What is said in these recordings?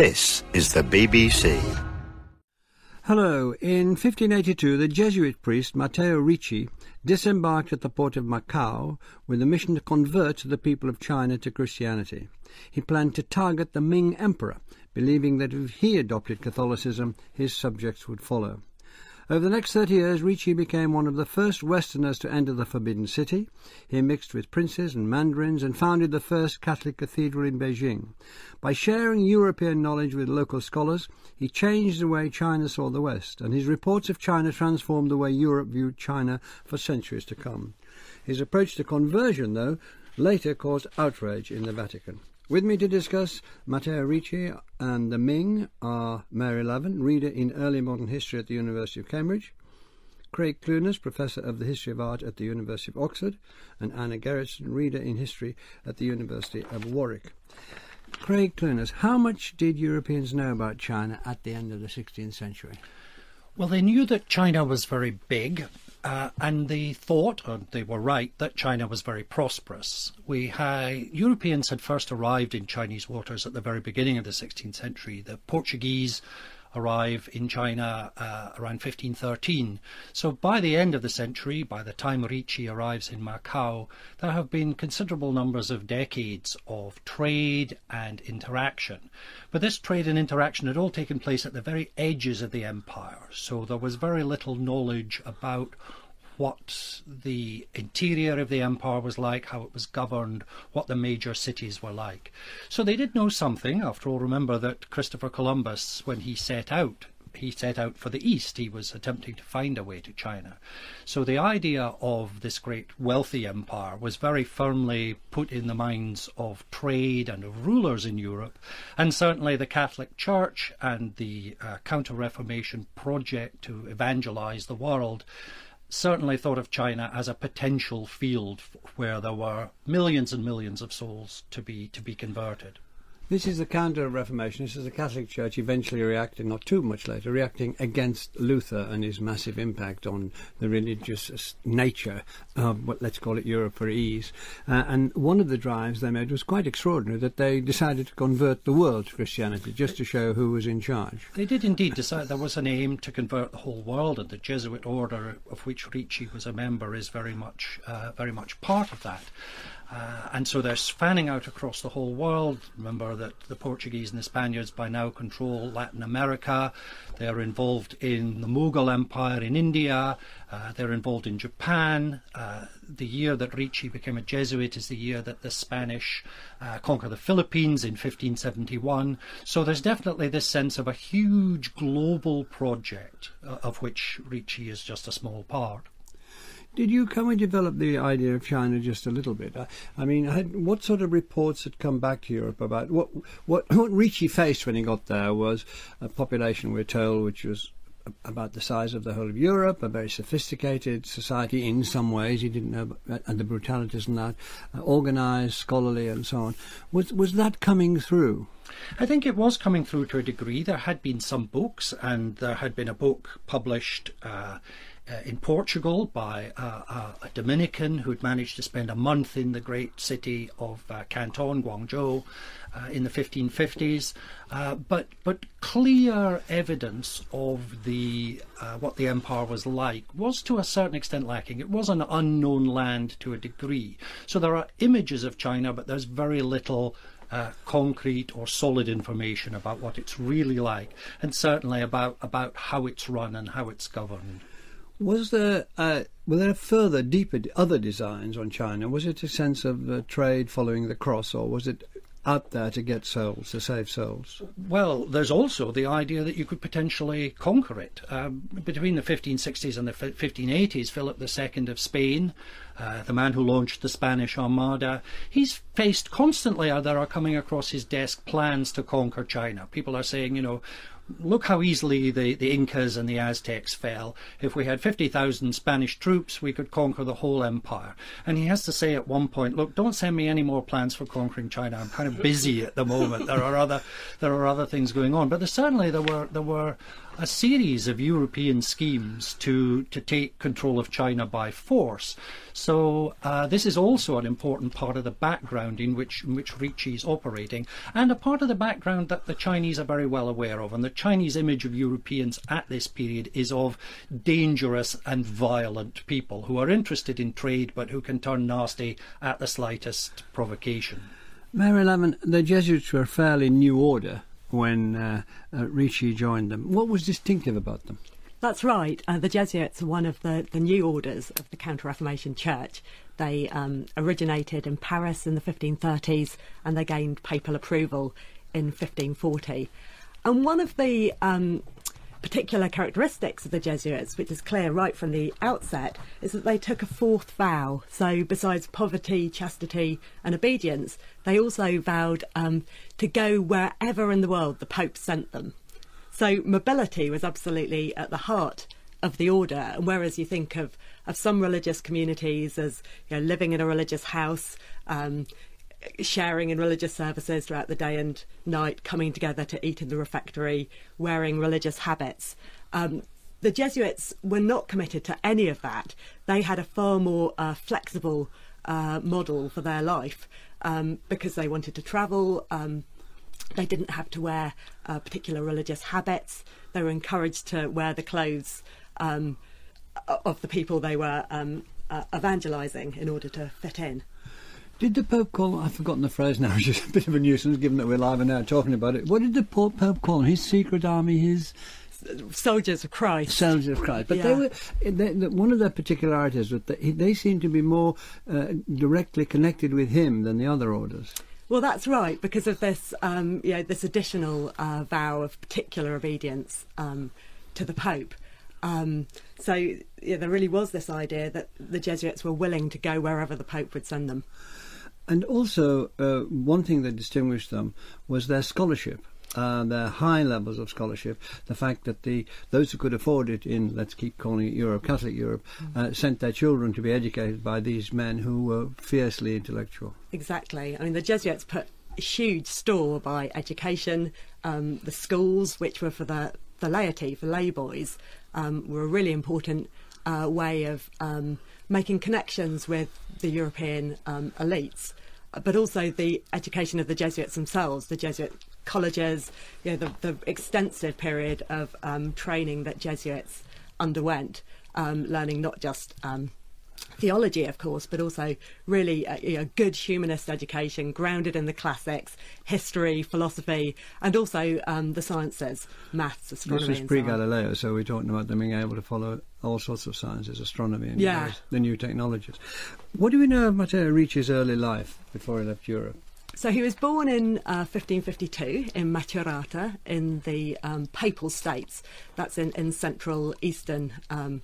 This is the BBC. Hello. In 1582, the Jesuit priest Matteo Ricci disembarked at the port of Macau with a mission to convert the people of China to Christianity. He planned to target the Ming Emperor, believing that if he adopted Catholicism, his subjects would follow. Over the next 30 years, Ricci became one of the first Westerners to enter the Forbidden City. He mixed with princes and mandarins and founded the first Catholic cathedral in Beijing. By sharing European knowledge with local scholars, he changed the way China saw the West, and his reports of China transformed the way Europe viewed China for centuries to come. His approach to conversion, though, later caused outrage in the Vatican. With me to discuss Matteo Ricci and the Ming are Mary Laven, reader in early modern history at the University of Cambridge, Craig Clunas, Professor of the History of Art at the University of Oxford, and Anna Gerritsen, reader in history at the University of Warwick. Craig Clunas, how much did Europeans know about China at the end of the 16th century? Well, they knew that China was very big, uh, and they thought, and they were right, that China was very prosperous. We had, Europeans had first arrived in Chinese waters at the very beginning of the 16th century. The Portuguese arrive in China uh, around 1513. So by the end of the century, by the time Ricci arrives in Macau, there have been considerable numbers of decades of trade and interaction. But this trade and interaction had all taken place at the very edges of the empire. So there was very little knowledge about what the interior of the empire was like, how it was governed, what the major cities were like. So they did know something. After all, remember that Christopher Columbus, when he set out, he set out for the east. He was attempting to find a way to China. So the idea of this great wealthy empire was very firmly put in the minds of trade and of rulers in Europe. And certainly the Catholic Church and the uh, Counter Reformation project to evangelize the world certainly thought of China as a potential field where there were millions and millions of souls to be to be converted. This is the counter Reformation. This is the Catholic Church eventually reacting, not too much later, reacting against Luther and his massive impact on the religious nature of what let's call it Europe for ease. Uh, and one of the drives they made was quite extraordinary that they decided to convert the world to Christianity just to show who was in charge. They did indeed decide there was an aim to convert the whole world, and the Jesuit order of which Ricci was a member is very much uh, very much part of that. Uh, and so they're fanning out across the whole world. Remember that the Portuguese and the Spaniards by now control Latin America. They are involved in the Mughal Empire in India. Uh, they're involved in Japan. Uh, the year that Ricci became a Jesuit is the year that the Spanish uh, conquer the Philippines in 1571. So there's definitely this sense of a huge global project uh, of which Ricci is just a small part. Did you come and develop the idea of China just a little bit? I, I mean, had, what sort of reports had come back to Europe about what what what Ricci faced when he got there was a population, we're told, which was about the size of the whole of Europe, a very sophisticated society in some ways. He didn't know, about, and the brutalities and that, uh, organised, scholarly, and so on. Was was that coming through? I think it was coming through to a degree. There had been some books, and there had been a book published. Uh, in Portugal by uh, a Dominican who'd managed to spend a month in the great city of uh, Canton, Guangzhou, uh, in the 1550s. Uh, but but clear evidence of the uh, what the empire was like was to a certain extent lacking. It was an unknown land to a degree. So there are images of China, but there's very little. Uh, concrete or solid information about what it's really like, and certainly about about how it's run and how it's governed. Was there uh, were there further, deeper, other designs on China? Was it a sense of uh, trade following the cross, or was it out there to get souls, to save souls? Well, there's also the idea that you could potentially conquer it. Um, between the 1560s and the 1580s, Philip II of Spain, uh, the man who launched the Spanish Armada, he's faced constantly, uh, there are coming across his desk plans to conquer China. People are saying, you know, look how easily the, the Incas and the Aztecs fell. If we had 50,000 Spanish troops, we could conquer the whole empire. And he has to say at one point, look, don't send me any more plans for conquering China. I'm kind of busy at the moment. There are other, there are other things going on. But there, certainly there were, there were a series of European schemes to, to take control of China by force. So uh, this is also an important part of the background in which in which Ricci is operating, and a part of the background that the Chinese are very well aware of. And the Chinese image of Europeans at this period is of dangerous and violent people who are interested in trade but who can turn nasty at the slightest provocation. Mary Laven, the Jesuits were fairly new order when uh, uh, Ricci joined them. What was distinctive about them? That's right. Uh, the Jesuits are one of the, the new orders of the Counter Reformation Church. They um, originated in Paris in the 1530s and they gained papal approval in 1540. And one of the um, particular characteristics of the Jesuits, which is clear right from the outset, is that they took a fourth vow. So, besides poverty, chastity, and obedience, they also vowed um, to go wherever in the world the Pope sent them. So mobility was absolutely at the heart of the order. And whereas you think of, of some religious communities as you know, living in a religious house, um, sharing in religious services throughout the day and night, coming together to eat in the refectory, wearing religious habits. Um, the Jesuits were not committed to any of that. They had a far more uh, flexible uh, model for their life um, because they wanted to travel. Um, they didn't have to wear uh, particular religious habits. They were encouraged to wear the clothes um, of the people they were um, uh, evangelizing in order to fit in. Did the Pope call? I've forgotten the phrase now. It's just a bit of a nuisance, given that we're live and now talking about it. What did the Pope call? His secret army, his soldiers of Christ. Soldiers of Christ. But yeah. they were they, the, one of their particularities was that they seemed to be more uh, directly connected with him than the other orders. Well, that's right, because of this, um, you know, this additional uh, vow of particular obedience um, to the Pope. Um, so yeah, there really was this idea that the Jesuits were willing to go wherever the Pope would send them. And also, uh, one thing that distinguished them was their scholarship uh, their high levels of scholarship, the fact that the those who could afford it in let's keep calling it Europe, Catholic Europe, mm. uh, sent their children to be educated by these men who were fiercely intellectual. Exactly. I mean, the Jesuits put huge store by education. Um, the schools, which were for the the laity, for lay boys, um, were a really important uh, way of um, making connections with the European um, elites but also the education of the Jesuits themselves, the Jesuit colleges, you know, the, the extensive period of um, training that Jesuits underwent, um, learning not just um, theology, of course, but also really a, you know, good humanist education grounded in the classics, history, philosophy, and also um, the sciences, maths, astronomy. This was pre Galileo, so we're talking about them being able to follow all sorts of sciences, astronomy, and yeah. the new technologies. What do we know of Matteo Ricci's early life before he left Europe? So he was born in uh, 1552 in Macerata in the um, Papal States. That's in, in central eastern um,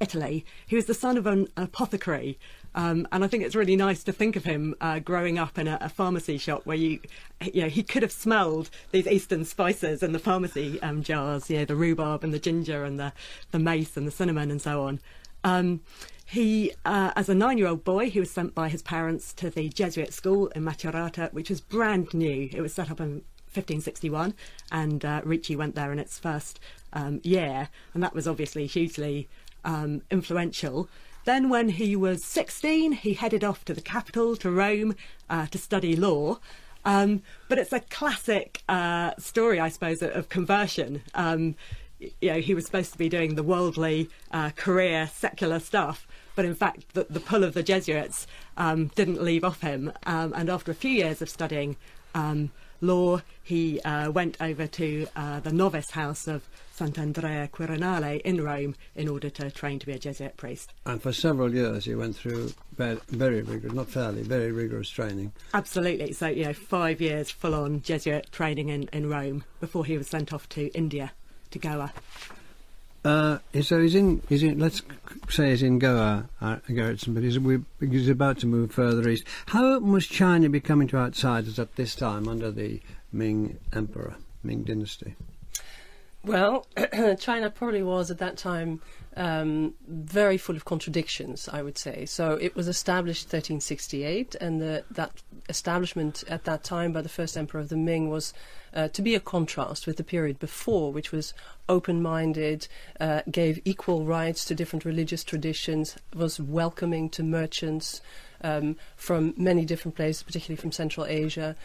Italy. He was the son of an apothecary. Um, and I think it's really nice to think of him uh, growing up in a, a, pharmacy shop where you, you know, he could have smelled these Eastern spices in the pharmacy um, jars, you know, the rhubarb and the ginger and the, the mace and the cinnamon and so on. Um, he, uh, as a nine-year-old boy, he was sent by his parents to the Jesuit school in Macerata, which was brand new. It was set up in 1561, and uh, Ricci went there in its first um, year, and that was obviously hugely um, influential. Then, when he was 16, he headed off to the capital, to Rome, uh, to study law. Um, but it's a classic uh, story, I suppose, of, conversion. Um, you know, he was supposed to be doing the worldly uh, career, secular stuff, but in fact, the, the pull of the Jesuits um, didn't leave off him. Um, and after a few years of studying um, law, he uh, went over to uh, the novice house of Sant'Andrea Quirinale in Rome in order to train to be a Jesuit priest. And for several years he went through very rigorous, not fairly, very rigorous training. Absolutely. So, you know, five years full on Jesuit training in, in Rome before he was sent off to India, to Goa. Uh, so he's in, he's in, let's say he's in Goa, uh, Gerritsen, but he's, he's about to move further east. How open was China becoming to outsiders at this time under the Ming Emperor, Ming Dynasty? Well, China probably was at that time um, very full of contradictions, I would say. So it was established 1368, and the, that establishment at that time by the first emperor of the Ming was uh, to be a contrast with the period before, which was open minded, uh, gave equal rights to different religious traditions, was welcoming to merchants um, from many different places, particularly from Central Asia.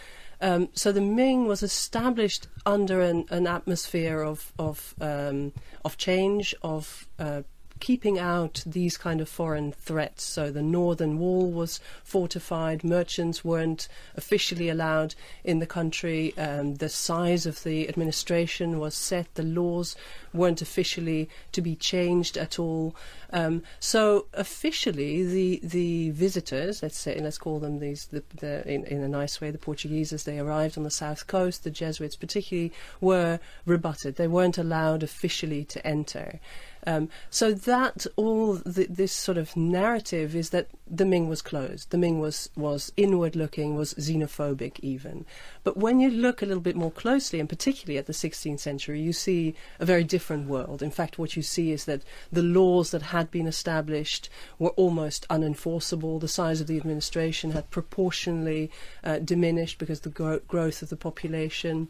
Um, so the Ming was established under an, an atmosphere of of, um, of change, of uh, keeping out these kind of foreign threats. So the northern wall was fortified. Merchants weren't officially allowed in the country. Um, the size of the administration was set. The laws weren't officially to be changed at all. Um, so officially, the the visitors, let's say, let's call them these, the, the, in, in a nice way, the Portuguese, as they arrived on the south coast, the Jesuits particularly, were rebutted. They weren't allowed officially to enter. Um, so that all the, this sort of narrative is that the Ming was closed. The Ming was was inward looking, was xenophobic even. But when you look a little bit more closely, and particularly at the 16th century, you see a very different world. In fact, what you see is that the laws that had been established were almost unenforceable. The size of the administration had proportionally uh, diminished because the gro- growth of the population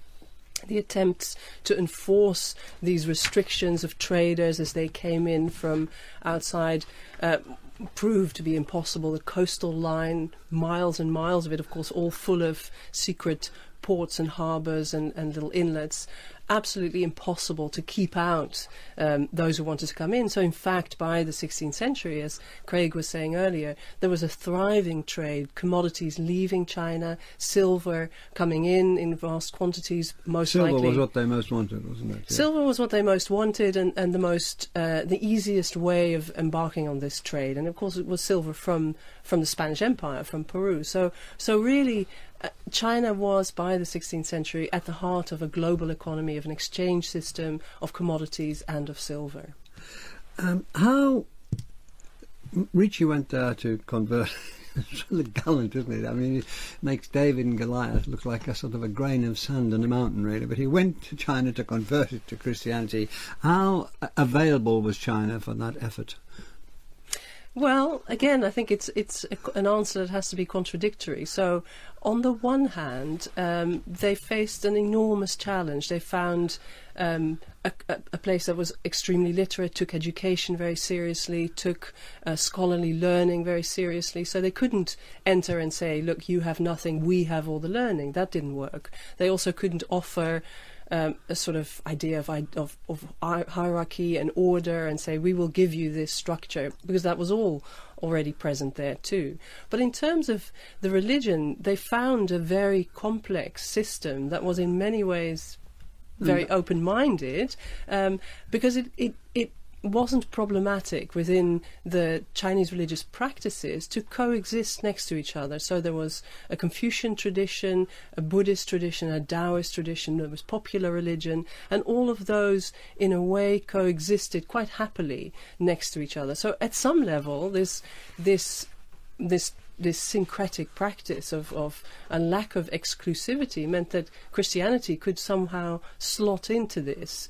the attempts to enforce these restrictions of traders as they came in from outside uh, proved to be impossible. The coastal line, miles and miles of it, of course, all full of secret ports and harbours and, and little inlets, absolutely impossible to keep out um, those who wanted to come in. So, in fact, by the 16th century, as Craig was saying earlier, there was a thriving trade, commodities leaving China, silver coming in in vast quantities, most Silver likely. was what they most wanted, wasn't it? Yeah. Silver was what they most wanted and, and the most uh, the easiest way of embarking on this trade. And of course, it was silver from from the Spanish Empire, from Peru. So so really, China was by the 16th century at the heart of a global economy of an exchange system of commodities and of silver. Um, how Ricci went there to convert. it's really gallant, isn't it? I mean, it makes David and Goliath look like a sort of a grain of sand on a mountain, really. But he went to China to convert it to Christianity. How available was China for that effort? Well, again, I think it's it's an answer that has to be contradictory. So, on the one hand, um, they faced an enormous challenge. They found um, a, a, a, place that was extremely literate, took education very seriously, took uh, scholarly learning very seriously. So they couldn't enter and say, "Look, you have nothing; we have all the learning." That didn't work. They also couldn't offer um, a sort of idea of, of, of hierarchy and order and say we will give you this structure because that was all already present there too. But in terms of the religion, they found a very complex system that was in many ways very mm. open-minded um, because it, it, it wasn't problematic within the Chinese religious practices to coexist next to each other. So there was a Confucian tradition, a Buddhist tradition, a Taoist tradition, there was popular religion, and all of those in a way coexisted quite happily next to each other. So at some level, this this this this syncretic practice of, of a lack of exclusivity meant that Christianity could somehow slot into this.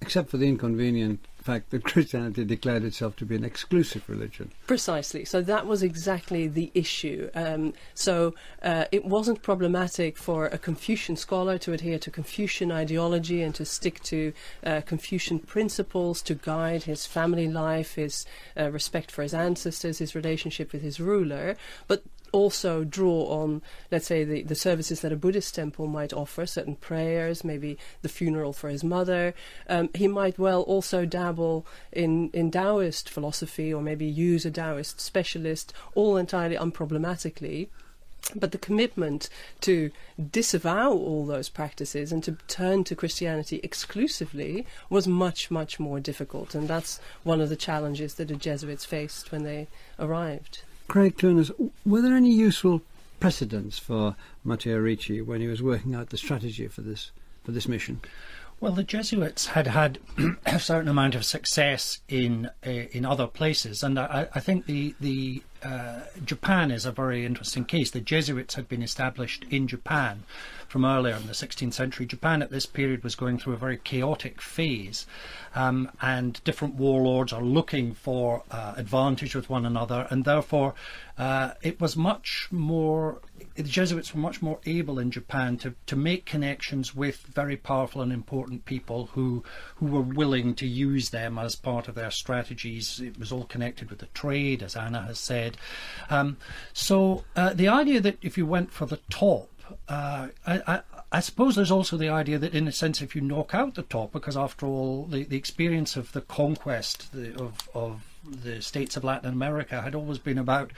Except for the inconvenient fact that Christianity declared itself to be an exclusive religion. Precisely. So that was exactly the issue. Um, so uh, it wasn't problematic for a Confucian scholar to adhere to Confucian ideology and to stick to uh, Confucian principles to guide his family life, his uh, respect for his ancestors, his relationship with his ruler. But also draw on, let's say, the, the services that a Buddhist temple might offer, certain prayers, maybe the funeral for his mother. Um, he might well also dabble in, in Taoist philosophy or maybe use a Taoist specialist, all entirely unproblematically. But the commitment to disavow all those practices and to turn to Christianity exclusively was much, much more difficult. And that's one of the challenges that the Jesuits faced when they arrived. Craig Clunas, were there any useful precedents for Matteo Ricci when he was working out the strategy for this for this mission? Well, the Jesuits had had a certain amount of success in uh, in other places, and I, I think the the uh, Japan is a very interesting case. The Jesuits had been established in Japan from earlier in the 16th century. Japan at this period was going through a very chaotic phase, um, and different warlords are looking for uh, advantage with one another, and therefore uh, it was much more. The Jesuits were much more able in Japan to, to make connections with very powerful and important people who who were willing to use them as part of their strategies. It was all connected with the trade, as Anna has said. Um, so uh, the idea that if you went for the top uh, I, I, I, suppose there's also the idea that, in a sense, if you knock out the top, because after all, the, the experience of the conquest the, of, of the states of Latin America had always been about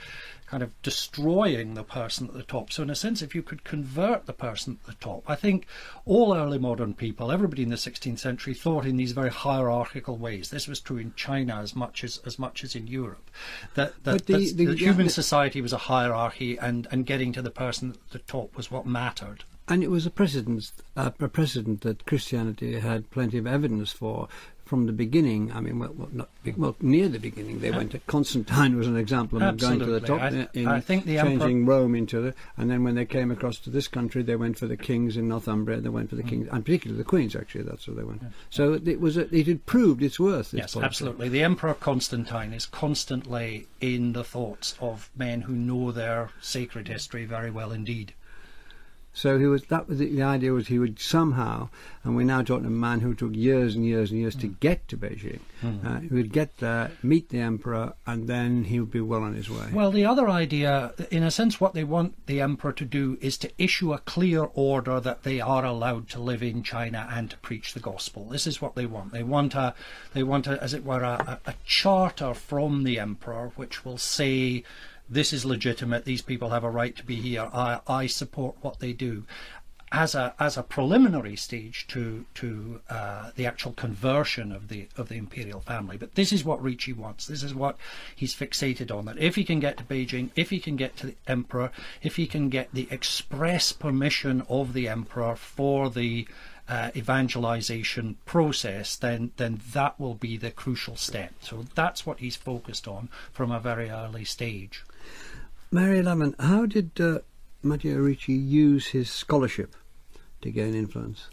kind of destroying the person at the top. So, in a sense, if you could convert the person at the top, I think all early modern people, everybody in the 16th century, thought in these very hierarchical ways. This was true in China as much as as much as in Europe. That that, the, the, the human society was a hierarchy, and and getting to the person at the top was what mattered. And it was a precedent, uh, a precedent that Christianity had plenty of evidence for from the beginning. I mean, well, well, not, well near the beginning, they went to Constantine was an example of going to the top I, in I think the changing Emperor... Rome into the, and then when they came across to this country, they went for the kings in Northumbria. They went for the mm. kings, and particularly the queens. Actually, that's where they went. Yeah. So it was a, it had proved its worth. yes, policy. absolutely. The Emperor Constantine is constantly in the thoughts of men who know their sacred history very well indeed. So he was. That was the, the, idea was he would somehow, and we're now talking to a man who took years and years and years mm. to get to Beijing. Mm. Uh, he would get there, meet the emperor, and then he would be well on his way. Well, the other idea, in a sense, what they want the emperor to do is to issue a clear order that they are allowed to live in China and to preach the gospel. This is what they want. They want a, they want a, as it were, a, a charter from the emperor which will say this is legitimate. These people have a right to be here. I, I support what they do. As a as a preliminary stage to to uh, the actual conversion of the of the imperial family, but this is what Ricci wants. This is what he's fixated on. That if he can get to Beijing, if he can get to the emperor, if he can get the express permission of the emperor for the uh, evangelization process, then then that will be the crucial step. So that's what he's focused on from a very early stage. Mary Laven, how did uh, Matteo Ricci use his scholarship to gain influence?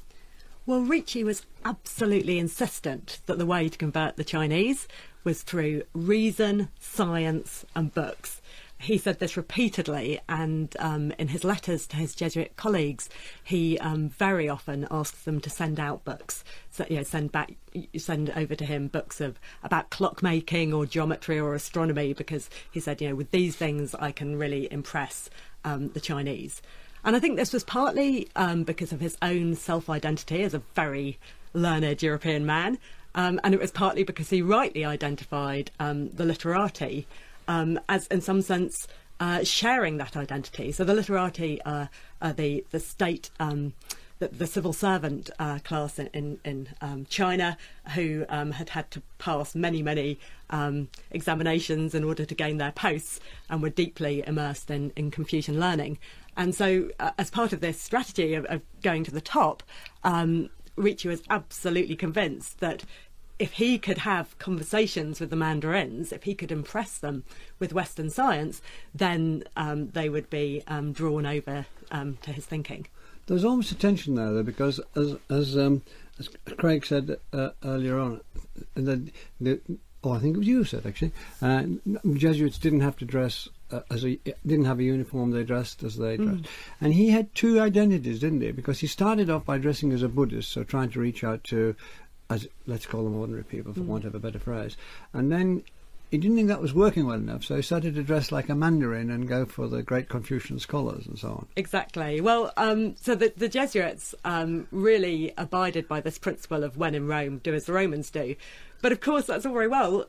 Well, Ricci was absolutely insistent that the way to convert the Chinese was through reason, science, and books he said this repeatedly, and um, in his letters to his Jesuit colleagues, he um, very often asks them to send out books. So, you know, send back, send over to him books of about clockmaking or geometry or astronomy, because he said, you know, with these things, I can really impress um, the Chinese. And I think this was partly um, because of his own self-identity as a very learned European man, um, and it was partly because he rightly identified um, the literati um, as in some sense uh, sharing that identity. So the literati are, are the the state. Um, the, the, civil servant uh, class in in, in um, China, who um, had had to pass many many um, examinations in order to gain their posts, and were deeply immersed in, in Confucian learning. And so, uh, as part of this strategy of, of going to the top, um, Ricci was absolutely convinced that if he could have conversations with the Mandarins, if he could impress them with Western science, then um, they would be um, drawn over um, to his thinking. There's almost a tension there, though, because as as, um, as Craig said uh, earlier on, the, the oh, I think it was you said actually, uh, Jesuits didn't have to dress uh, as a didn't have a uniform. They dressed as they dressed, mm. and he had two identities, didn't he? Because he started off by dressing as a Buddhist, so trying to reach out to as let's call them ordinary people, for mm. want of a better phrase. And then he didn't think that was working well enough, so he started to dress like a Mandarin and go for the great Confucian scholars and so on. Exactly. Well, um, so the, the Jesuits um, really abided by this principle of when in Rome, do as the Romans do. But of course, that's all very well.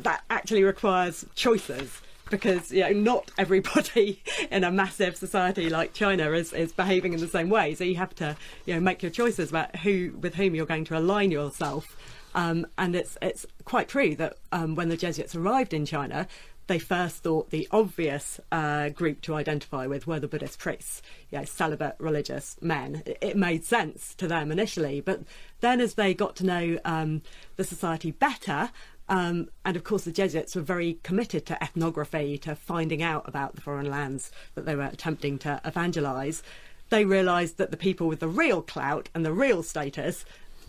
That actually requires choices because you know not everybody in a massive society like China is, is behaving in the same way. So you have to you know make your choices about who with whom you're going to align yourself. Um, and it's it's quite true that um, when the Jesuits arrived in China, they first thought the obvious uh, group to identify with were the Buddhist priests, you know, celibate religious men. It, made sense to them initially, but then as they got to know um, the society better, Um, and of course, the Jesuits were very committed to ethnography, to finding out about the foreign lands that they were attempting to evangelize. They realized that the people with the real clout and the real status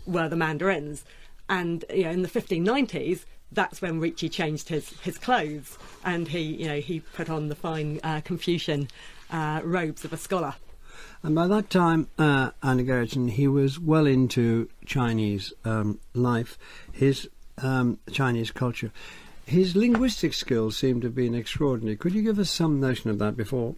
were the Mandarins. And you know, in the 1590s, that's when Ricci changed his, his clothes and he, you know, he put on the fine uh, Confucian uh, robes of a scholar. And by that time, uh, Anna Gerritsen, he was well into Chinese um, life, his um, Chinese culture. His linguistic skills seem to have been extraordinary. Could you give us some notion of that before?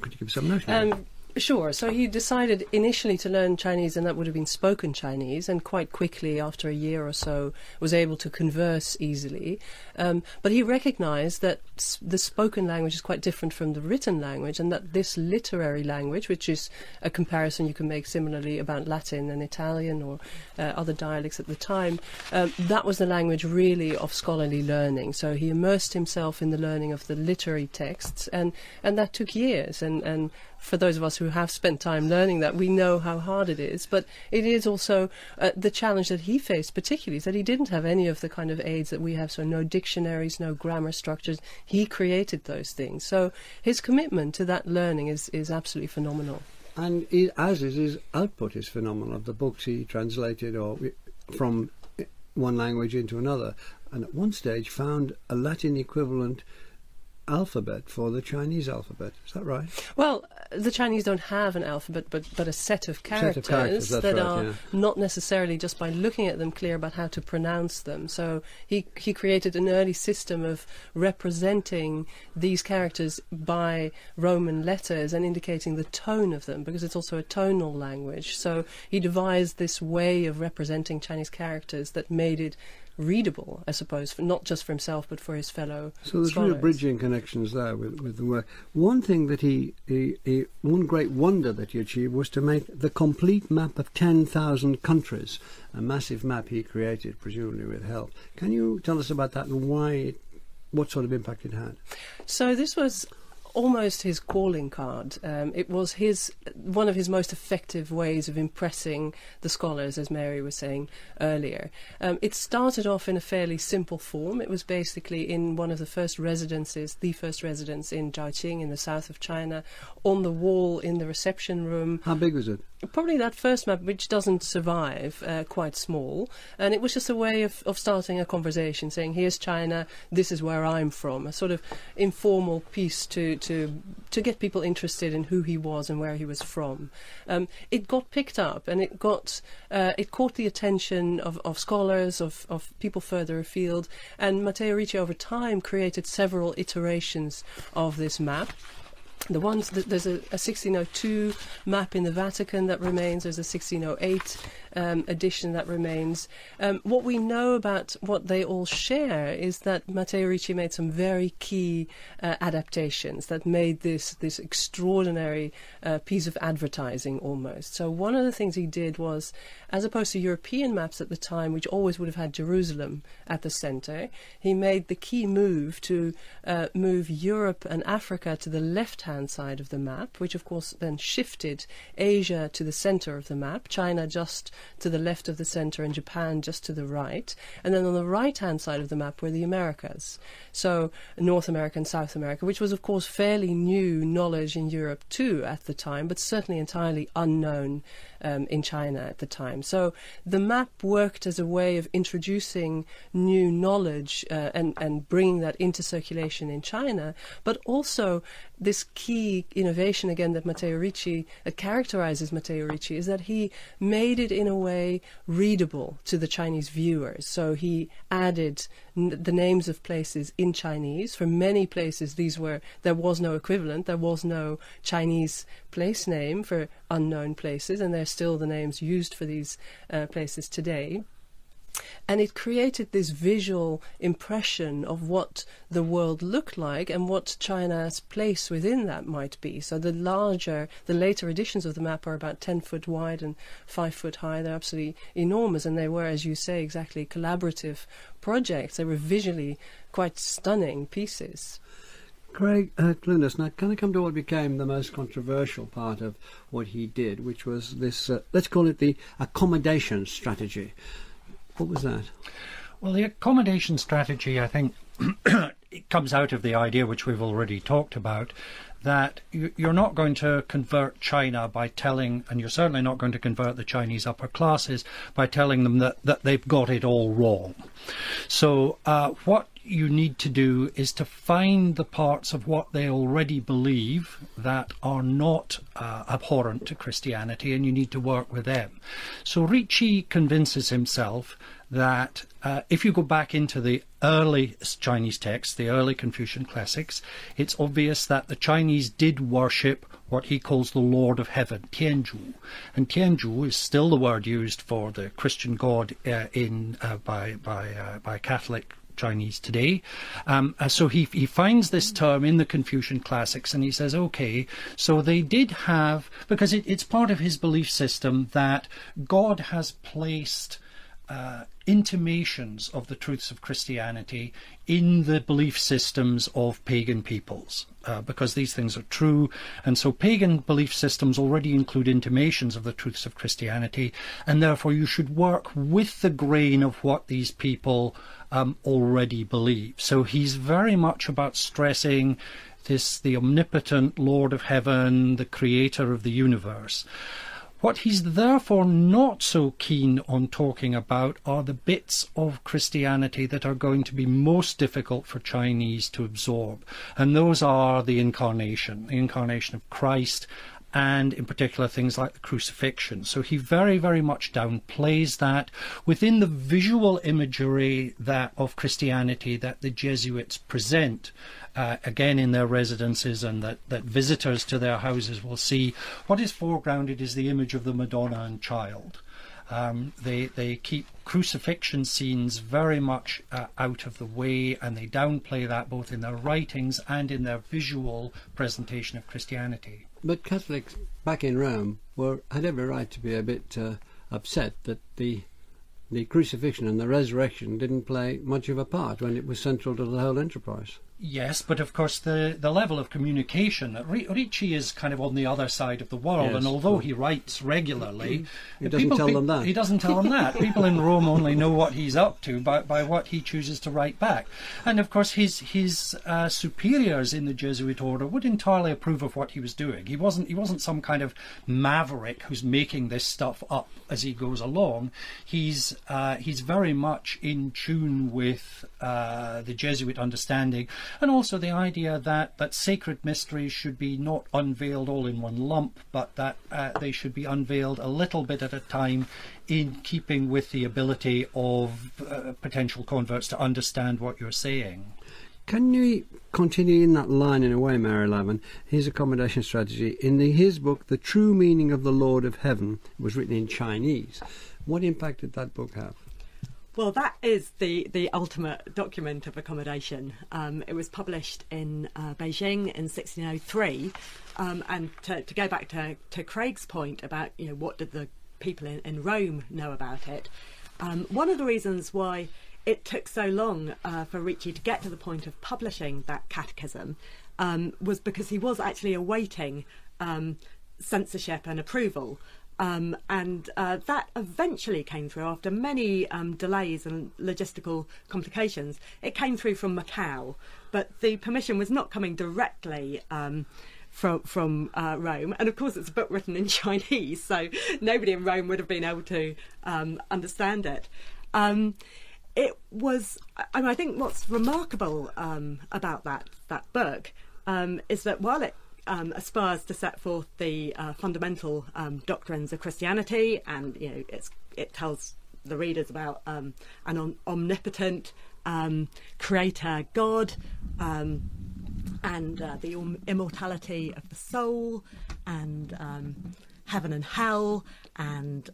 Could you give us some notion? Um, Sure. So he decided initially to learn Chinese, and that would have been spoken Chinese, and quite quickly, after a year or so, was able to converse easily. Um, but he recognized that the spoken language is quite different from the written language, and that this literary language, which is a comparison you can make similarly about Latin and Italian or uh, other dialects at the time, um, that was the language really of scholarly learning. So he immersed himself in the learning of the literary texts, and, and that took years. And, and for those of us who have spent time learning that, we know how hard it is. But it is also uh, the challenge that he faced, particularly, is that he didn't have any of the kind of aids that we have. So, no dictionaries, no grammar structures. He created those things. So, his commitment to that learning is, is absolutely phenomenal. And he, as is his output is phenomenal of the books he translated or from one language into another, and at one stage found a Latin equivalent alphabet for the Chinese alphabet. Is that right? Well, the Chinese don't have an alphabet, but, but a set of characters, of characters, that right, are yeah. not necessarily just by looking at them clear about how to pronounce them. So he, he created an early system of representing these characters by Roman letters and indicating the tone of them, because it's also a tonal language. So he devised this way of representing Chinese characters that made it readable, I suppose, for, not just for himself but for his fellow So there's scholars. real bridging connections there with, with the work. One thing that he, he, he, one great wonder that he achieved was to make the complete map of 10,000 countries, a massive map he created, presumably with help. Can you tell us about that and why, it, what sort of impact it had? So this was almost his calling card. Um, it was his one of his most effective ways of impressing the scholars, as Mary was saying earlier. Um, it started off in a fairly simple form. It was basically in one of the first residences, the first residence in Zhaoqing in the south of China, on the wall in the reception room. How big was it? Probably that first map, which doesn't survive, uh, quite small. And it was just a way of, of starting a conversation, saying, here's China, this is where I'm from. A sort of informal piece to, to, to get people interested in who he was and where he was from. Um, it got picked up and it got, uh, it caught the attention of, of scholars, of, of people further afield. And Matteo Ricci over time created several iterations of this map the ones there's a, a 1602 map in the Vatican that remains. There's a 1608 um, edition that remains. Um, what we know about what they all share is that Matteo Ricci made some very key uh, adaptations that made this this extraordinary uh, piece of advertising almost. So one of the things he did was, as opposed to European maps at the time, which always would have had Jerusalem at the centre, he made the key move to uh, move Europe and Africa to the left-hand side of the map, which of course then shifted Asia to the centre of the map, China just to the left of the centre, and Japan just to the right. And then on the right-hand side of the map were the Americas. So North America and South America, which was of course fairly new knowledge in Europe too at the time, but certainly entirely unknown um, in China at the time. So the map worked as a way of introducing new knowledge uh, and, and bringing that into circulation in China, but also this key innovation again that Matteo Ricci, that characterizes Matteo Ricci, is that he made it in a way readable to the Chinese viewers. So he added n- the names of places in Chinese. For many places, these were there was no equivalent. There was no Chinese place name for unknown places, and they're still the names used for these uh, places today. And it created this visual impression of what the world looked like and what China's place within that might be. So the larger, the later editions of the map are about 10 foot wide and 5 foot high. They're absolutely enormous, and they were, as you say, exactly collaborative projects. They were visually quite stunning pieces. Craig uh, Clunas, now can I come to what became the most controversial part of what he did, which was this, uh, let's call it the accommodation strategy. What was that? Well, the accommodation strategy, I think, it comes out of the idea which we've already talked about that you're not going to convert China by telling, and you're certainly not going to convert the Chinese upper classes by telling them that, that they've got it all wrong. So, uh, what you need to do is to find the parts of what they already believe that are not uh, abhorrent to Christianity, and you need to work with them. So Ricci convinces himself that uh, if you go back into the early Chinese texts, the early Confucian classics, it's obvious that the Chinese did worship what he calls the Lord of Heaven, Tianzhu. And Tianzhu is still the word used for the Christian God uh, in uh, by by uh, by Catholic Chinese today. Um, uh, so he, he finds this term in the Confucian classics and he says, okay, so they did have, because it, it's part of his belief system that God has placed uh, intimations of the truths of Christianity in the belief systems of pagan peoples, uh, because these things are true. And so pagan belief systems already include intimations of the truths of Christianity, and therefore you should work with the grain of what these people um, already believe. So he's very much about stressing this the omnipotent Lord of heaven, the creator of the universe. What he's therefore not so keen on talking about are the bits of Christianity that are going to be most difficult for Chinese to absorb. And those are the incarnation, the incarnation of Christ, and in particular things like the crucifixion. So he very, very much downplays that within the visual imagery that of Christianity that the Jesuits present uh, again in their residences and that, that visitors to their houses will see. What is foregrounded is the image of the Madonna and Child. Um, they they keep crucifixion scenes very much uh, out of the way, and they downplay that both in their writings and in their visual presentation of Christianity. But Catholics back in Rome were had every right to be a bit uh, upset that the the crucifixion and the resurrection didn't play much of a part when it was central to the whole enterprise. Yes, but of course the, the level of communication. Ricci is kind of on the other side of the world, yes. and although he writes regularly, he doesn't people, tell them that. He doesn't tell them that. People in Rome only know what he's up to by, by what he chooses to write back. And of course, his his uh, superiors in the Jesuit order would entirely approve of what he was doing. He wasn't he wasn't some kind of maverick who's making this stuff up as he goes along. He's uh, he's very much in tune with uh, the Jesuit understanding and also the idea that, that sacred mysteries should be not unveiled all in one lump, but that uh, they should be unveiled a little bit at a time in keeping with the ability of uh, potential converts to understand what you're saying. Can you continue in that line in a way, Mary Laven? His accommodation strategy. In the, his book, The True Meaning of the Lord of Heaven, was written in Chinese. What impact did that book have? Well, that is the, the ultimate document of accommodation. Um, it was published in uh, Beijing in 1603. Um, and to, to, go back to, to Craig's point about, you know, what did the people in, in Rome know about it, um, one of the reasons why it took so long uh, for Ricci to get to the point of publishing that catechism um, was because he was actually awaiting um, censorship and approval um, and uh, that eventually came through after many um, delays and logistical complications. It came through from Macau, but the permission was not coming directly. Um, from from uh, Rome, and of course it's a book written in Chinese, so nobody in Rome would have been able to um, understand it. Um, it was, I, mean, I think, what's remarkable um, about that that book is that while it um, aspires to set forth the uh, fundamental um, doctrines of Christianity, and you know, it tells the readers about um, an om- omnipotent um, creator God, um, and uh, the um, immortality of the soul, and heaven and hell, and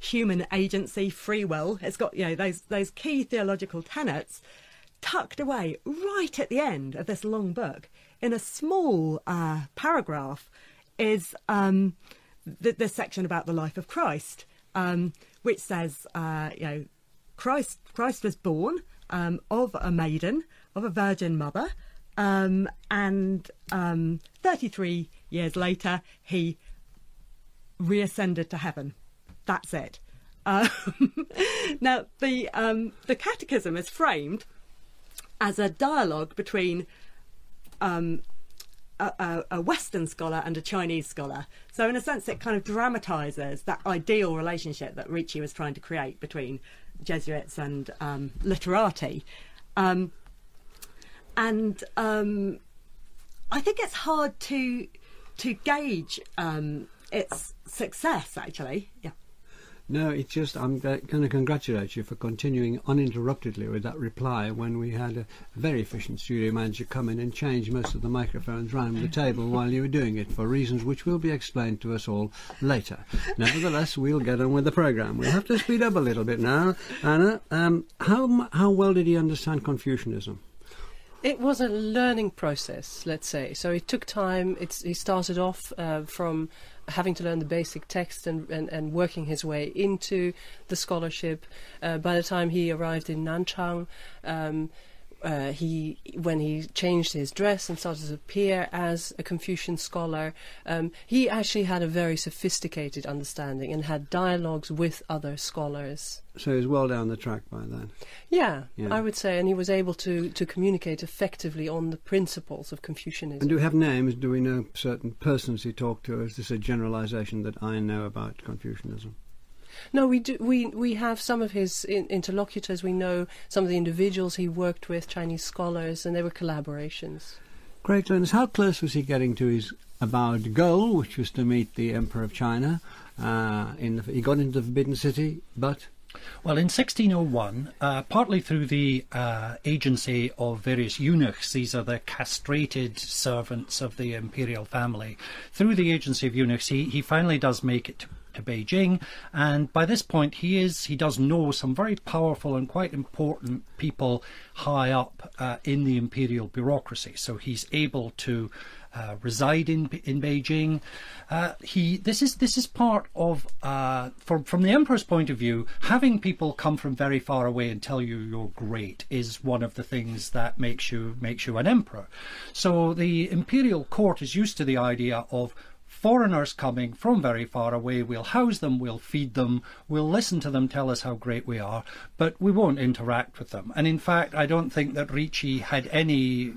human agency, free will. It's got you know those those key theological tenets tucked away right at the end of this long book in a small uh, paragraph is um, the, the, section about the life of Christ, um, which says, uh, you know, Christ Christ was born um, of a maiden, of a virgin mother, um, and um, 33 years later he reascended to heaven. That's it. Um, now, the the Catechism is framed as a dialogue between um, a, a, Western scholar and a Chinese scholar. So, in a sense, it kind of dramatises that ideal relationship that Ricci was trying to create between Jesuits and um, literati. Um, and um, I think it's hard to to gauge um, its success. Actually, yeah. No, it's just I'm going to congratulate you for continuing uninterruptedly with that reply when we had a very efficient studio manager come in and change most of the microphones round the table while you were doing it for reasons which will be explained to us all later. Nevertheless, we'll get on with the programme. We'll have to speed up a little bit now. Anna, um, how, how well did he understand Confucianism? It was a learning process, let's say. So it took time. It's, he started off uh, from having to learn the basic text and, and, and working his way into the scholarship. Uh, by the time he arrived in Nanchang, um, uh, he when he changed his dress and started to appear as a Confucian scholar, um, he actually had a very sophisticated understanding and had dialogues with other scholars. So he was well down the track by then. Yeah, Yeah. I would say, and he was able to, to communicate effectively on the principles of Confucianism. And do we have names? Do we know certain persons he talked to? Or is this a generalisation that I know about Confucianism? No, we do. We we have some of his in, interlocutors. We know some of the individuals he worked with, Chinese scholars, and they were collaborations. Great, Lennox, how close was he getting to his avowed goal, which was to meet the Emperor of China? Uh, in the, he got into the Forbidden City, but Well, in 1601, uh, partly through the uh, agency of various eunuchs, these are the castrated servants of the imperial family, through the agency of eunuchs, he, he finally does make it to, to Beijing, and by this point he is he does know some very powerful and quite important people high up uh, in the imperial bureaucracy. So he's able to uh, reside in in Beijing. Uh, he this is this is part of uh, from from the emperor's point of view, having people come from very far away and tell you you're great is one of the things that makes you makes you an emperor. So the imperial court is used to the idea of foreigners coming from very far away. We'll house them, we'll feed them, we'll listen to them tell us how great we are, but we won't interact with them. And in fact, I don't think that Ricci had any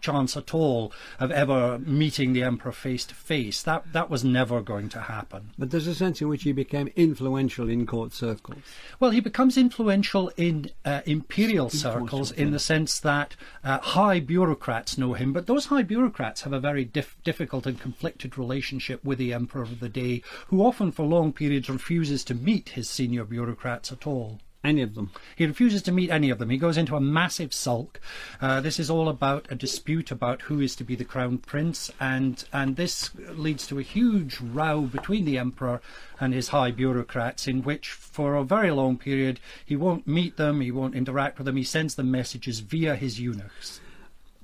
chance at all of ever meeting the emperor face to face. That that was never going to happen. but there's a sense in which he became influential in court circles. Well, he becomes influential in uh, imperial circles in yeah. the sense that uh, high bureaucrats know him, but those high bureaucrats have a very dif- difficult and conflicted relationship with the emperor of the day, who often for long periods refuses to meet his senior bureaucrats at all. Any of them. He refuses to meet any of them. He goes into a massive sulk. Uh, this is all about a dispute about who is to be the crown prince, and and this leads to a huge row between the emperor and his high bureaucrats, in which for a very long period he won't meet them, he won't interact with them, he sends them messages via his eunuchs.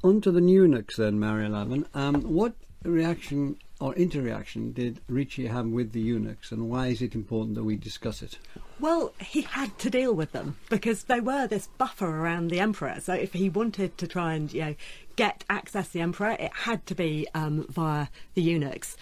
On to the eunuchs then, Mary Laven. Um, what reaction or interaction did Ricci have with the eunuchs, and why is it important that we discuss it? Well, he had to deal with them because they were this buffer around the emperor. So if he wanted to try and you know get access to the emperor, it had to be um, via the eunuchs.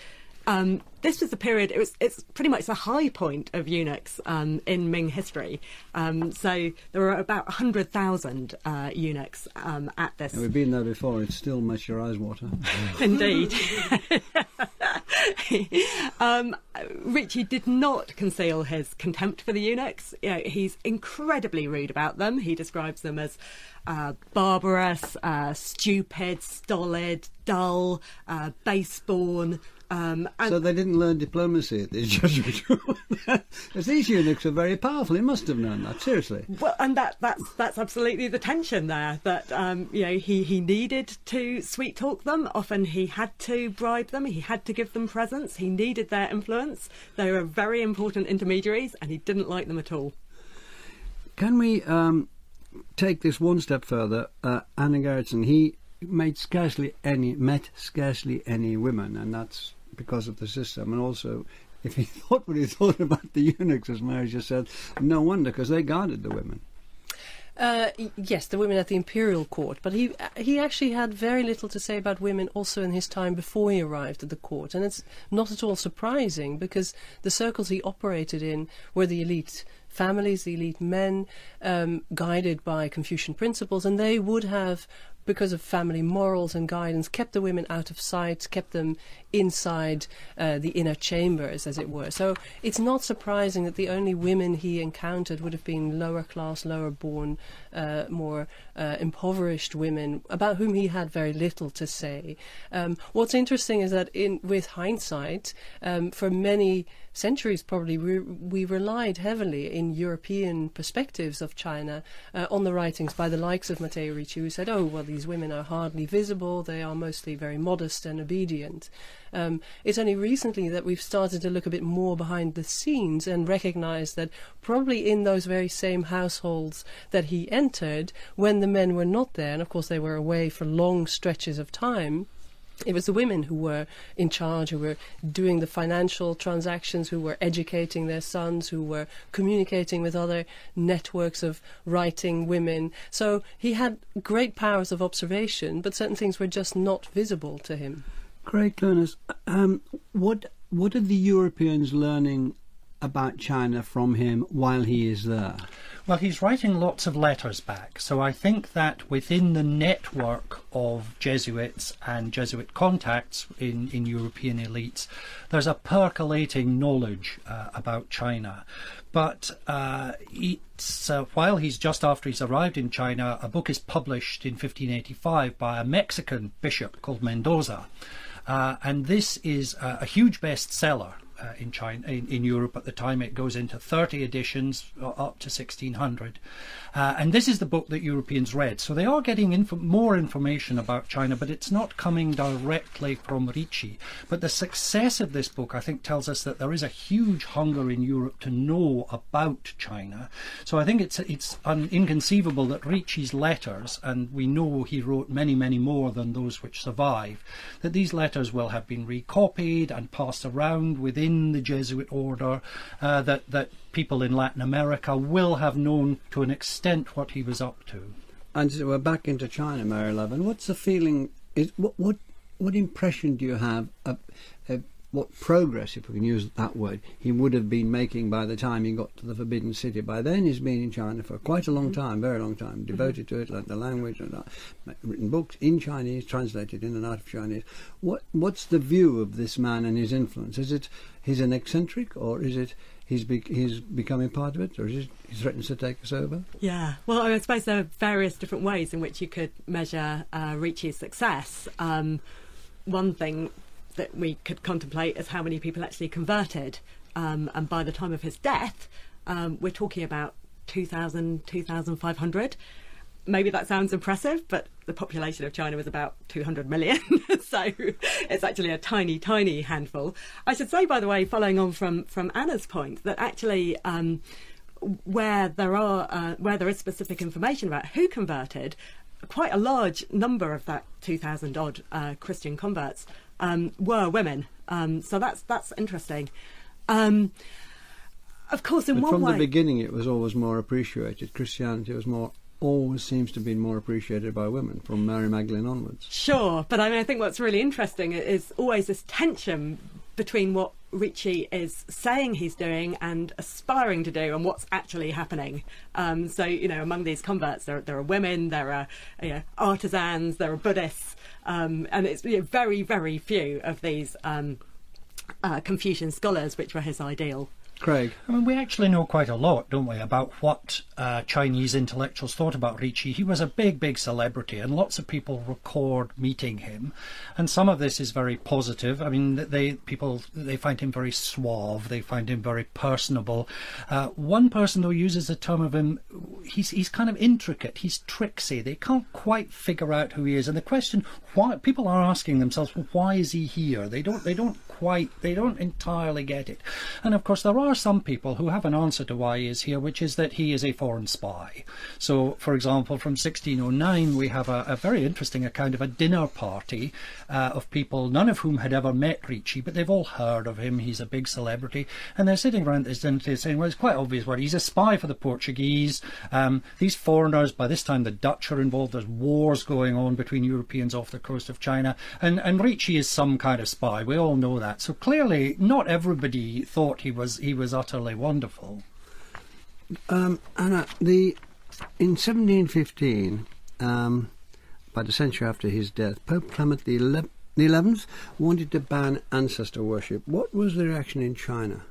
Um, this was the period. It was. It's pretty much the high point of eunuchs um, in Ming history. Um, so there were about hundred thousand uh, eunuchs um, at this. And we've been there before. It's still much your eyes water. Indeed. um, Ricci did not conceal his contempt for the eunuchs. You know, he's incredibly rude about them. He describes them as uh, barbarous, uh, stupid, stolid, dull, uh, base-born. Um, and so they didn't learn diplomacy at this Jesuit. Because these eunuchs are very powerful. He must have known that. Seriously. Well, and that that's that's absolutely the tension there. That um, you know he he needed to sweet talk them. Often he had to bribe them. He had to give them presents. He needed their influence. They were very important intermediaries, and he didn't like them at all. Can we um, take this one step further? Uh, Anna Gerritsen, he made scarcely any, met scarcely any women, and that's because of the system. And also, if he thought what he thought about the eunuchs, as Mary just said, no wonder, because they guarded the women. Uh, yes, the women at the imperial court, but he he actually had very little to say about women also in his time before he arrived at the court, and it's not at all surprising because the circles he operated in were the elite families, the elite men, um, guided by Confucian principles, and they would have because of family morals and guidance, kept the women out of sight, kept them inside uh, the inner chambers, as it were. So it's not surprising that the only women he encountered would have been lower class, lower born, uh, more uh, impoverished women about whom he had very little to say. Um, what's interesting is that, in with hindsight, um, for many centuries probably we, we relied heavily in European perspectives of China uh, on the writings by the likes of Matteo Ricci, who said, "Oh, well, these women are hardly visible; they are mostly very modest and obedient." Um, it's only recently that we've started to look a bit more behind the scenes and recognize that probably in those very same households that he entered, when the men were not there, and of course they were away for long stretches of time it was the women who were in charge, who were doing the financial transactions, who were educating their sons, who were communicating with other networks of writing women. So he had great powers of observation, but certain things were just not visible to him. Craig Clunas, um, what what are the Europeans learning about China from him while he is there? Well, he's writing lots of letters back, so I think that within the network of Jesuits and Jesuit contacts in, in European elites, there's a percolating knowledge uh, about China. But uh, it's, uh, while he's just after he's arrived in China, a book is published in 1585 by a Mexican bishop called Mendoza. Uh, and this is a, a huge bestseller uh, in China, in, in, Europe at the time. It goes into 30 editions uh, up to 1600. Uh, and this is the book that Europeans read. So they are getting inf- more information about China, but it's not coming directly from Ricci. But the success of this book, I think, tells us that there is a huge hunger in Europe to know about China. So I think it's it's inconceivable that Ricci's letters, and we know he wrote many, many more than those which survive, that these letters will have been recopied and passed around within the Jesuit order, uh, that that people in Latin America will have known to an extent what he was up to. And so we're back into China, Mary Laven. What's the feeling? Is what what what impression do you have of, of what progress, if we can use that word, he would have been making by the time he got to the Forbidden City. By then, he's been in China for quite a long mm-hmm. time, very long time, devoted to it, learned the language, and uh, written books in Chinese, translated in and out of Chinese. What what's the view of this man and his influence? Is it he's an eccentric, or is it he's be- he's becoming part of it, or he threatens to take us over? Yeah, well, I, suppose there are various different ways in which you could measure uh, Ricci's success. Um, one thing that we could contemplate is how many people actually converted, um, and by the time of his death, um, we're talking about 2,000, 2,500 maybe that sounds impressive, but the population of China was about 200 million. so it's actually a tiny, tiny handful. I should say, by the way, following on from, from Anna's point, that actually um, where there are uh, where there is specific information about who converted, quite a large number of that 2,000 odd uh, Christian converts um, were women. Um, so that's that's interesting. Um, of course, in but one from way, the beginning, it was always more appreciated. Christianity was more always seems to be more appreciated by women from Mary Magdalene onwards. Sure, but I mean, I think what's really interesting is always this tension between what Ricci is saying he's doing and aspiring to do, and what's actually happening. Um, so, you know, among these converts, there, there are women, there are you know, artisans, there are Buddhists, um, and it's you know, very, very few of these um, uh, Confucian scholars which were his ideal. Craig. I mean, we actually know quite a lot, don't we, about what uh, Chinese intellectuals thought about Ricci. He was a big, big celebrity, and lots of people record meeting him. And some of this is very positive. I mean, they people they find him very suave. They find him very personable. Uh, one person though uses the term of him. He's he's kind of intricate. He's tricksy. They can't quite figure out who he is. And the question why people are asking themselves, well, why is he here? They don't they don't quite, they don't entirely get it. And of course, there are some people who have an answer to why he is here, which is that he is a foreign spy. So, for example, from 1609, we have a, a very interesting account of a dinner party uh, of people, none of whom had ever met Ricci, but they've all heard of him. He's a big celebrity. And they're sitting around this dinner table saying, well, it's quite obvious what he's a spy for the Portuguese. Um, these foreigners, by this time, the Dutch are involved. There's wars going on between Europeans off the coast of China. And, and Ricci is some kind of spy. We all know that. So clearly, not everybody thought he was, he was utterly wonderful. Um, Anna, the in 1715, um, about a century after his death, Pope Clement the Eleventh wanted to ban ancestor worship. What was the reaction in China?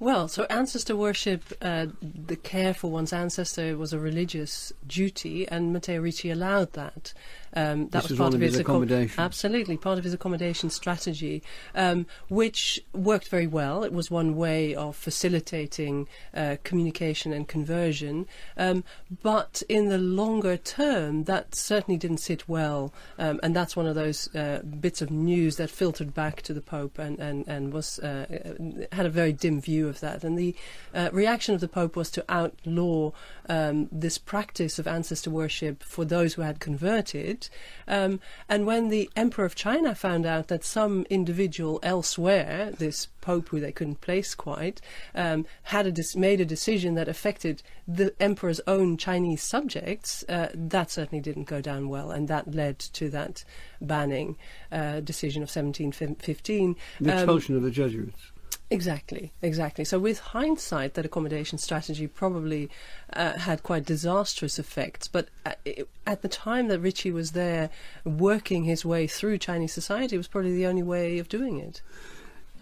Well, so ancestor worship, uh, the care for one's ancestor was a religious duty, and Matteo Ricci allowed that. Um, that this was part of his, his accommodation. Accom- absolutely, part of his accommodation strategy, um, which worked very well. It was one way of facilitating uh, communication and conversion. Um, but in the longer term, that certainly didn't sit well. Um, and that's one of those uh, bits of news that filtered back to the Pope and, and, and was uh, had a very dim view of that. And the uh, reaction of the Pope was to outlaw um, this practice of ancestor worship for those who had converted. Um, and when the Emperor of China found out that some individual elsewhere, this Pope who they couldn't place quite, um, had a dis- made a decision that affected the Emperor's own Chinese subjects, uh, that certainly didn't go down well, and that led to that banning uh, decision of 1715. The Um, expulsion of the Jesuits. Exactly, exactly. So, with hindsight, that accommodation strategy probably uh, had quite disastrous effects. But at, at the time that Ricci was there, working his way through Chinese society was probably the only way of doing it.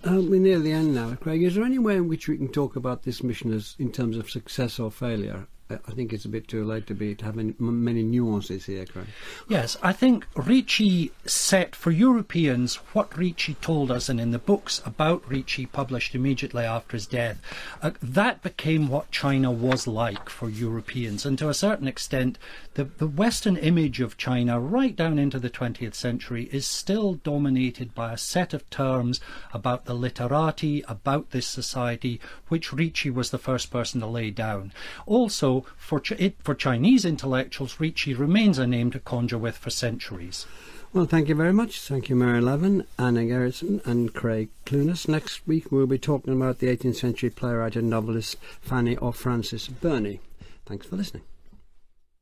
Uh, we're near the end now, Craig. Is there any way in which we can talk about this mission as in terms of success or failure? I think it's a bit too late to be to have any, many nuances here, Craig. Yes, I think Ricci set for Europeans what Ricci told us, and in the books about Ricci published immediately after his death, uh, that became what China was like for Europeans. And to a certain extent, the, the Western image of China, right down into the 20th century, is still dominated by a set of terms about the literati, about this society, which Ricci was the first person to lay down. Also, for, Ch- it, for Chinese intellectuals, Ricci remains a name to conjure with for centuries. Well, thank you very much. Thank you, Mary Laven, Anna Gerritsen, and Craig Clunas. Next week, we'll be talking about the 18th century playwright and novelist Fanny or Frances Burney. Thanks for listening.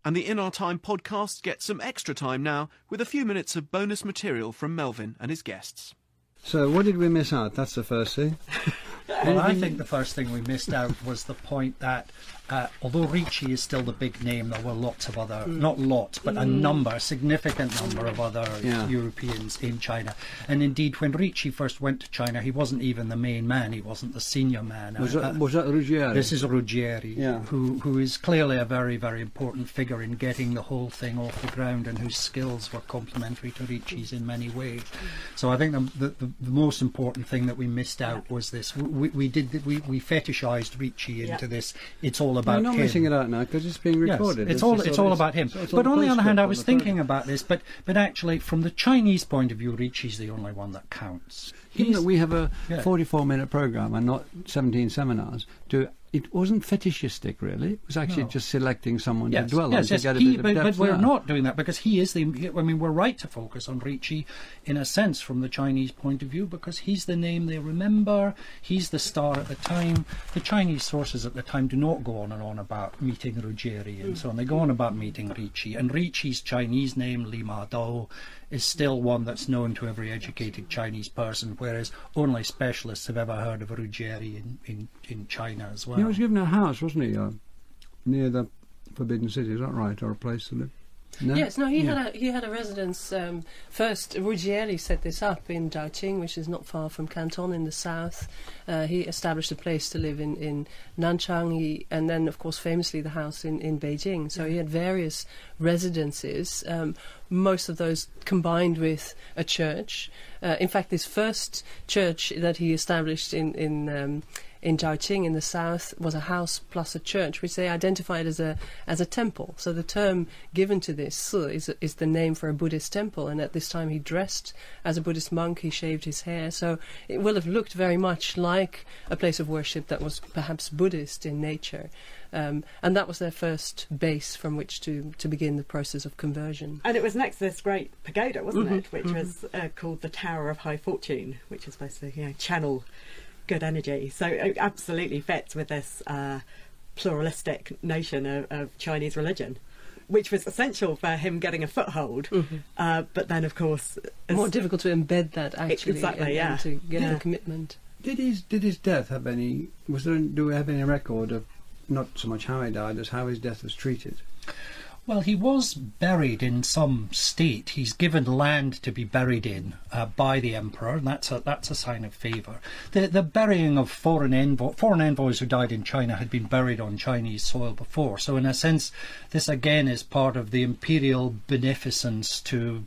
And the In Our Time podcast gets some extra time now with a few minutes of bonus material from Melvin and his guests. So, what did we miss out? That's the first thing. Well, I think the first thing we missed out was the point that uh, although Ricci is still the big name, there were lots of other, not lots, but a number, a significant number of other Yeah. Europeans in China. And indeed, when Ricci first went to China, he wasn't even the main man, he wasn't the senior man. Was Uh, that, was that Ruggieri? this is Ruggieri, Yeah. who, who is clearly a very, very important figure in getting the whole thing off the ground and whose skills were complementary to Ricci's in many ways. So I think the, the, the, the most important thing that we missed out was this. We, we did we, we fetishized Ricci into Yeah. this. It's all about We're not him. missing it out now because it's being recorded. Yes, recorded. it's all it's all about him. it's- it's But on the other hand, I was thinking about this. But but actually, from the Chinese point of view, Ricci's the only one that counts. Given that we have a Yeah. 44 minute program and not 17 seminars, to it wasn't fetishistic really. It was actually No. just selecting someone Yes, to dwell yes, on yes. a He, but, but we're there. not doing that because he is the. I mean, we're right to focus on Ricci, in a sense, from the Chinese point of view, because he's the name they remember. He's the star at the time. The Chinese sources at the time do not go on and on about meeting Ruggieri and so on. They go on about meeting Ricci, and Ricci's Chinese name, Li Ma Dou, is still one that's known to every educated Chinese person, whereas only specialists have ever heard of Ruggieri in, in, in China as well. He was given a house, wasn't he, uh, near the Forbidden City? Is that right, or a place to live? No? Yes, no, he Yeah. had a he had a residence. Um, first, Ruggieri set this up in Zhaoqing, which is not far from Canton in the south. Uh, he established a place to live in in Nanchang, he, and then, of course, famously the house in in Beijing. So he had various residences. Um, most of those combined with a church. Uh, in fact, this first church that he established in in um, in Zhaoqing in the south was a house plus a church, which they identified as a as a temple. So the term given to this Si is is the name for a Buddhist temple. And at this time, he dressed as a Buddhist monk. He shaved his hair, so it will have looked very much like a place of worship that was perhaps Buddhist in nature. Um, and that was their first base from which to, to begin the process of conversion. And it was next to this great pagoda, wasn't it? Which was uh, called the Tower of High Fortune, which is basically you know, channel good energy. So it absolutely fits with this uh, pluralistic notion of, of Chinese religion. Which was essential for him getting a foothold, uh, but then, of course, as- More difficult to embed that actually, Exactly, and, yeah. and to get Yeah. the commitment. Did his did his death have any? Was there? Do we have any record of not so much how he died as how his death was treated? Well, he was buried in some state. He's given land to be buried in uh, by the emperor, and that's a that's a sign of favour. The the burying of foreign envoy, foreign envoys who died in China had been buried on Chinese soil before. So, in a sense, this again is part of the imperial beneficence to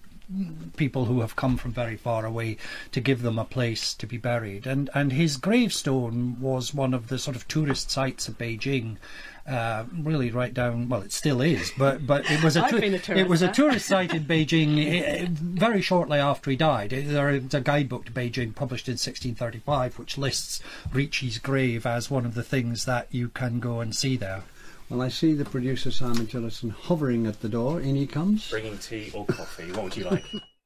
people who have come from very far away to give them a place to be buried. And and his gravestone was one of the sort of tourist sites of Beijing. Uh, really, right down. Well, it still is, but but it was a I've tou- been a tourist it was a tourist site in Beijing eh, very shortly after he died. Eh, There is a guidebook to Beijing published in 1635, which lists Ricci's grave as one of the things that you can go and see there. Well, I see the producer Simon Tillotson hovering at the door. In he comes. Bringing tea or coffee. What would you like?